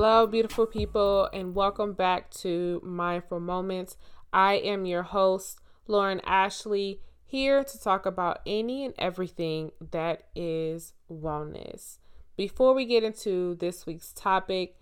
Hello, beautiful people, and welcome back to Mindful Moments. I am your host, Lauren Ashleigh, here to talk about any and everything that is wellness. Before we get into this week's topic,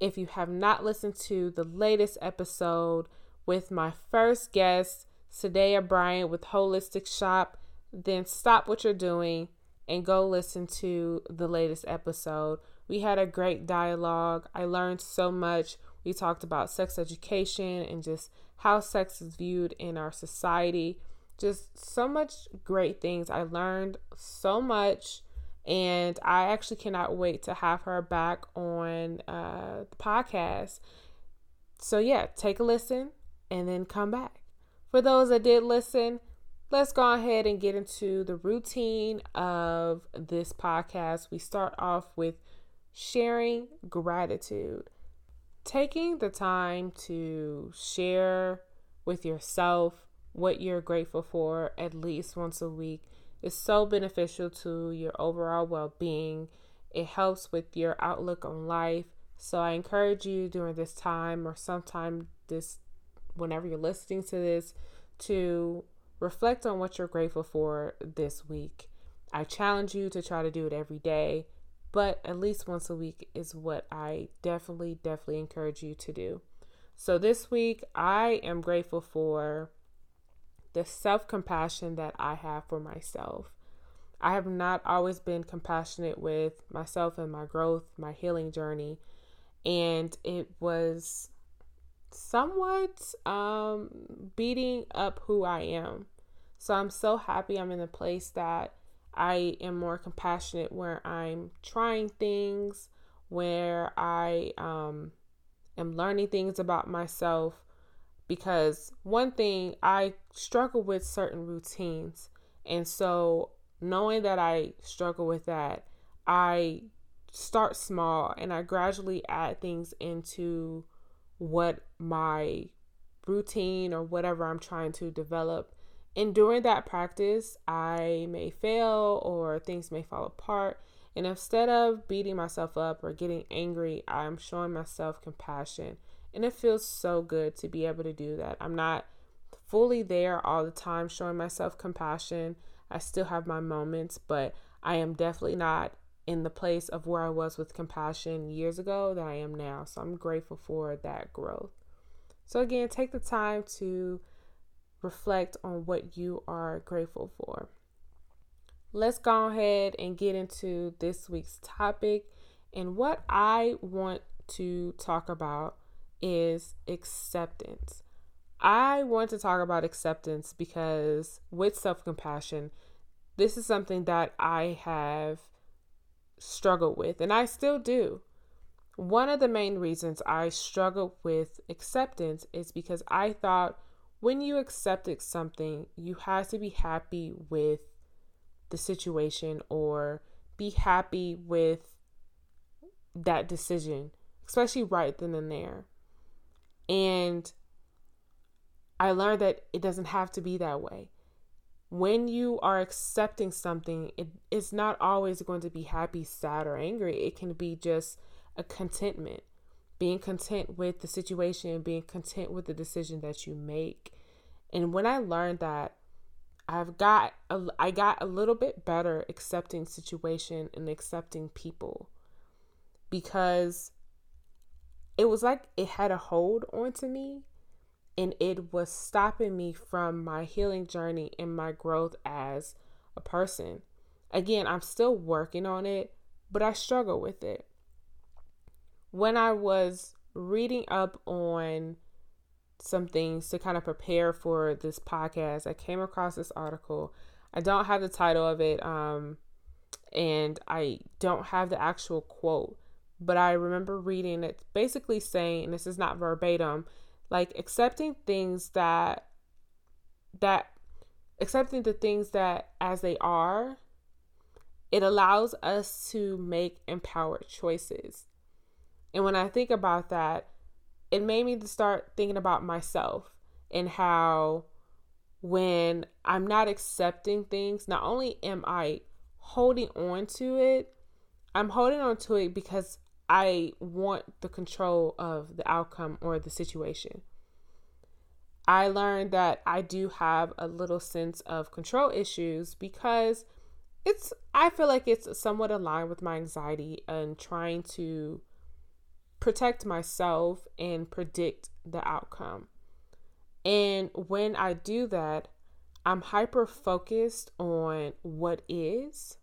if you have not listened to the latest episode with my first guest, Sadea Bryant with Holistic Shop, then stop what you're doing and go listen to the latest episode we had a great dialogue. I learned so much. We talked about sex education and just how sex is viewed in our society. Just so much great things. I learned so much, and I actually cannot wait to have her back on uh, the podcast. So, yeah, take a listen and then come back. For those that did listen, let's go ahead and get into the routine of this podcast. We start off with sharing gratitude. Taking the time to share with yourself what you're grateful for at least once a week is so beneficial to your overall well being. It helps with your outlook on life. So I encourage you during this time or sometime this, whenever you're listening to this, to reflect on what you're grateful for this week. I challenge you to try to do it every day but at least once a week is what I definitely, definitely encourage you to do. So this week, I am grateful for the self compassion that I have for myself. I have not always been compassionate with myself and my growth, my healing journey, and it was somewhat um, beating up who I am. So I'm so happy I'm in a place that I am more compassionate where I'm trying things, where I um, am learning things about myself. Because one thing, I struggle with certain routines. And so, knowing that I struggle with that, I start small and I gradually add things into what my routine or whatever I'm trying to develop and during that practice, I may fail or things may fall apart. And instead of beating myself up or getting angry, I'm showing myself compassion. And it feels so good to be able to do that. I'm not fully there all the time showing myself compassion. I still have my moments, but I am definitely not in the place of where I was with compassion years ago that I am now. So I'm grateful for that growth. So, again, take the time to reflect on what you are grateful for. Let's go ahead and get into this week's topic. And what I want to talk about is acceptance. I want to talk about acceptance because with self compassion, this is something that I have struggled with, and I still do. One of the main reasons I struggle with acceptance is because I thought when you accepted something, you had to be happy with the situation or be happy with that decision, especially right then and there. And I learned that it doesn't have to be that way. When you are accepting something, it, it's not always going to be happy, sad, or angry. It can be just a contentment being content with the situation, being content with the decision that you make. And when I learned that, I've got a, I got a little bit better accepting situation and accepting people because it was like it had a hold onto me and it was stopping me from my healing journey and my growth as a person. Again, I'm still working on it, but I struggle with it when I was reading up on some things to kind of prepare for this podcast, I came across this article. I don't have the title of it, um, and I don't have the actual quote, but I remember reading it basically saying, and this is not verbatim, like accepting things that that accepting the things that as they are, it allows us to make empowered choices. And when I think about that, it made me to start thinking about myself and how when I'm not accepting things, not only am I holding on to it, I'm holding on to it because I want the control of the outcome or the situation. I learned that I do have a little sense of control issues because it's I feel like it's somewhat aligned with my anxiety and trying to protect myself and predict the outcome. And when I do that, I'm hyper focused on what is.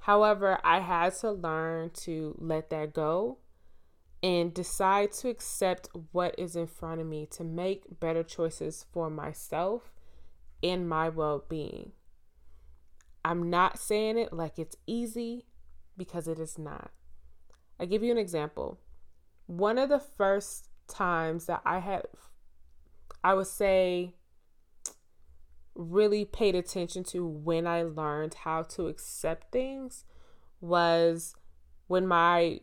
However, I had to learn to let that go and decide to accept what is in front of me to make better choices for myself and my well being. I'm not saying it like it's easy because it is not. I give you an example. One of the first times that I had, I would say, really paid attention to when I learned how to accept things was when my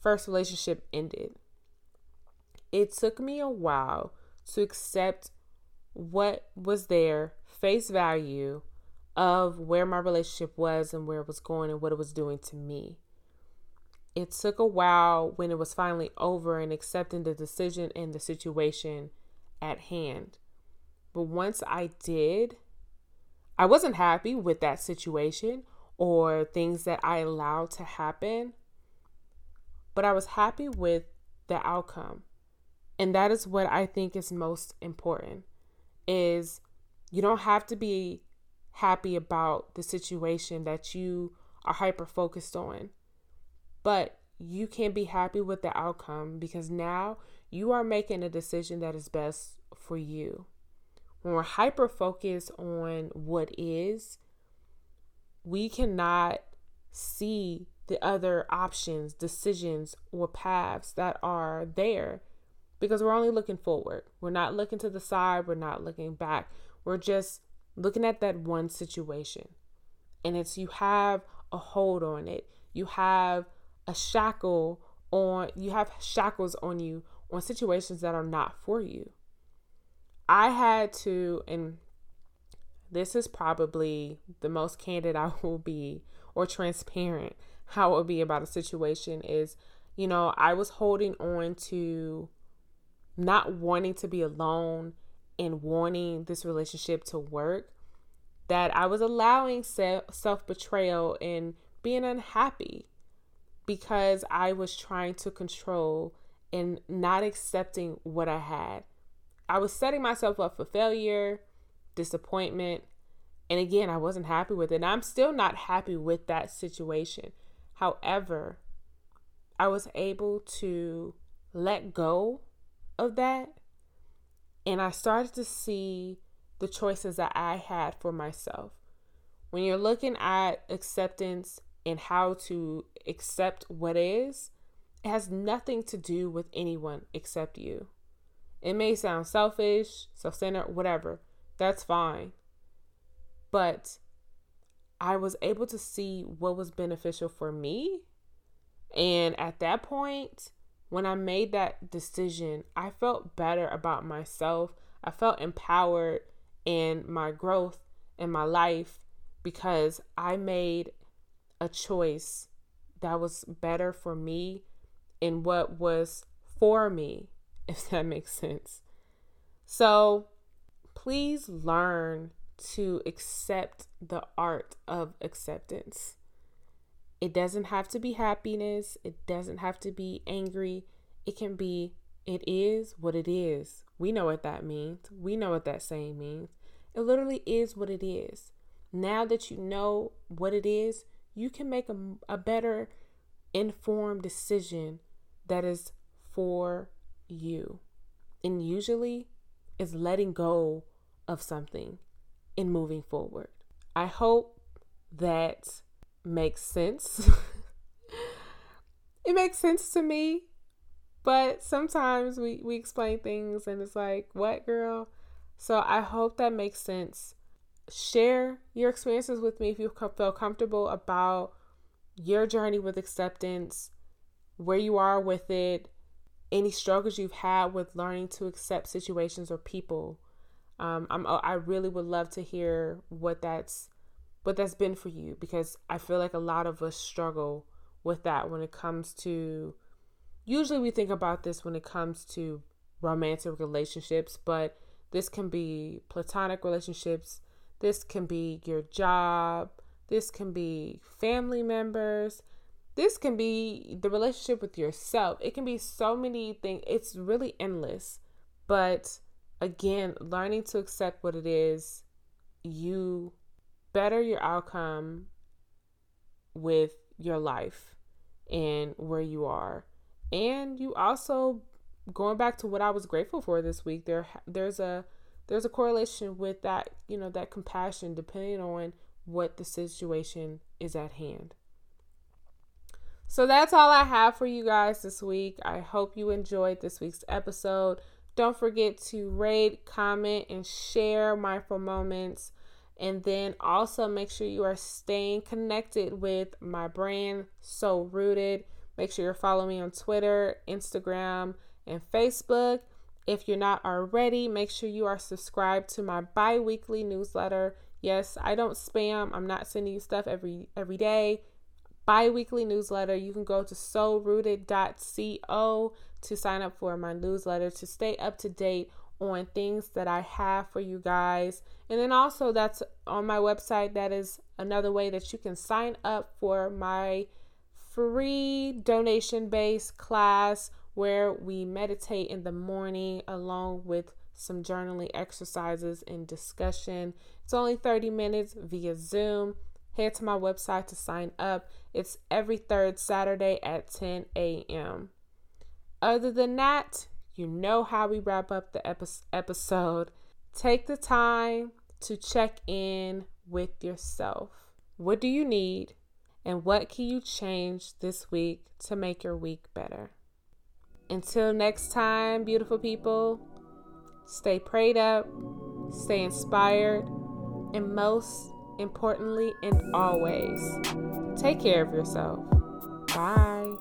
first relationship ended. It took me a while to accept what was there, face value of where my relationship was and where it was going and what it was doing to me. It took a while when it was finally over and accepting the decision and the situation at hand. But once I did, I wasn't happy with that situation or things that I allowed to happen, but I was happy with the outcome. And that is what I think is most important is you don't have to be happy about the situation that you are hyper focused on. But you can be happy with the outcome because now you are making a decision that is best for you. When we're hyper focused on what is, we cannot see the other options, decisions, or paths that are there because we're only looking forward. We're not looking to the side, we're not looking back. We're just looking at that one situation. And it's you have a hold on it. You have a shackle on you have shackles on you on situations that are not for you. I had to and this is probably the most candid I will be or transparent how it will be about a situation is you know, I was holding on to not wanting to be alone and wanting this relationship to work that I was allowing self betrayal and being unhappy because I was trying to control and not accepting what I had. I was setting myself up for failure, disappointment, and again, I wasn't happy with it. And I'm still not happy with that situation. However, I was able to let go of that and I started to see the choices that I had for myself. When you're looking at acceptance and how to accept what is, it has nothing to do with anyone except you. It may sound selfish, self centered, whatever. That's fine. But I was able to see what was beneficial for me. And at that point, when I made that decision, I felt better about myself. I felt empowered in my growth in my life because I made a choice that was better for me and what was for me, if that makes sense. So please learn to accept the art of acceptance. It doesn't have to be happiness, it doesn't have to be angry. It can be, it is what it is. We know what that means. We know what that saying means. It literally is what it is. Now that you know what it is, you can make a, a better informed decision that is for you. And usually is letting go of something and moving forward. I hope that makes sense. it makes sense to me, but sometimes we, we explain things and it's like, what, girl? So I hope that makes sense share your experiences with me if you feel comfortable about your journey with acceptance, where you are with it, any struggles you've had with learning to accept situations or people. Um, I'm, I really would love to hear what that's what that's been for you because I feel like a lot of us struggle with that when it comes to usually we think about this when it comes to romantic relationships, but this can be platonic relationships, this can be your job, this can be family members, this can be the relationship with yourself. It can be so many things. It's really endless. But again, learning to accept what it is, you better your outcome with your life and where you are. And you also going back to what I was grateful for this week, there there's a there's a correlation with that, you know, that compassion depending on what the situation is at hand. So that's all I have for you guys this week. I hope you enjoyed this week's episode. Don't forget to rate, comment, and share Mindful Moments. And then also make sure you are staying connected with my brand, Soul Rooted. Make sure you're following me on Twitter, Instagram, and Facebook. If you're not already, make sure you are subscribed to my bi-weekly newsletter. Yes, I don't spam. I'm not sending you stuff every every day. Bi-weekly newsletter. You can go to soulrooted.co to sign up for my newsletter to stay up to date on things that I have for you guys. And then also that's on my website. That is another way that you can sign up for my free donation based class where we meditate in the morning along with some journaling exercises and discussion. It's only 30 minutes via Zoom. Head to my website to sign up. It's every third Saturday at 10 a.m. Other than that, you know how we wrap up the episode. Take the time to check in with yourself. What do you need? And what can you change this week to make your week better? Until next time, beautiful people, stay prayed up, stay inspired, and most importantly and always, take care of yourself. Bye.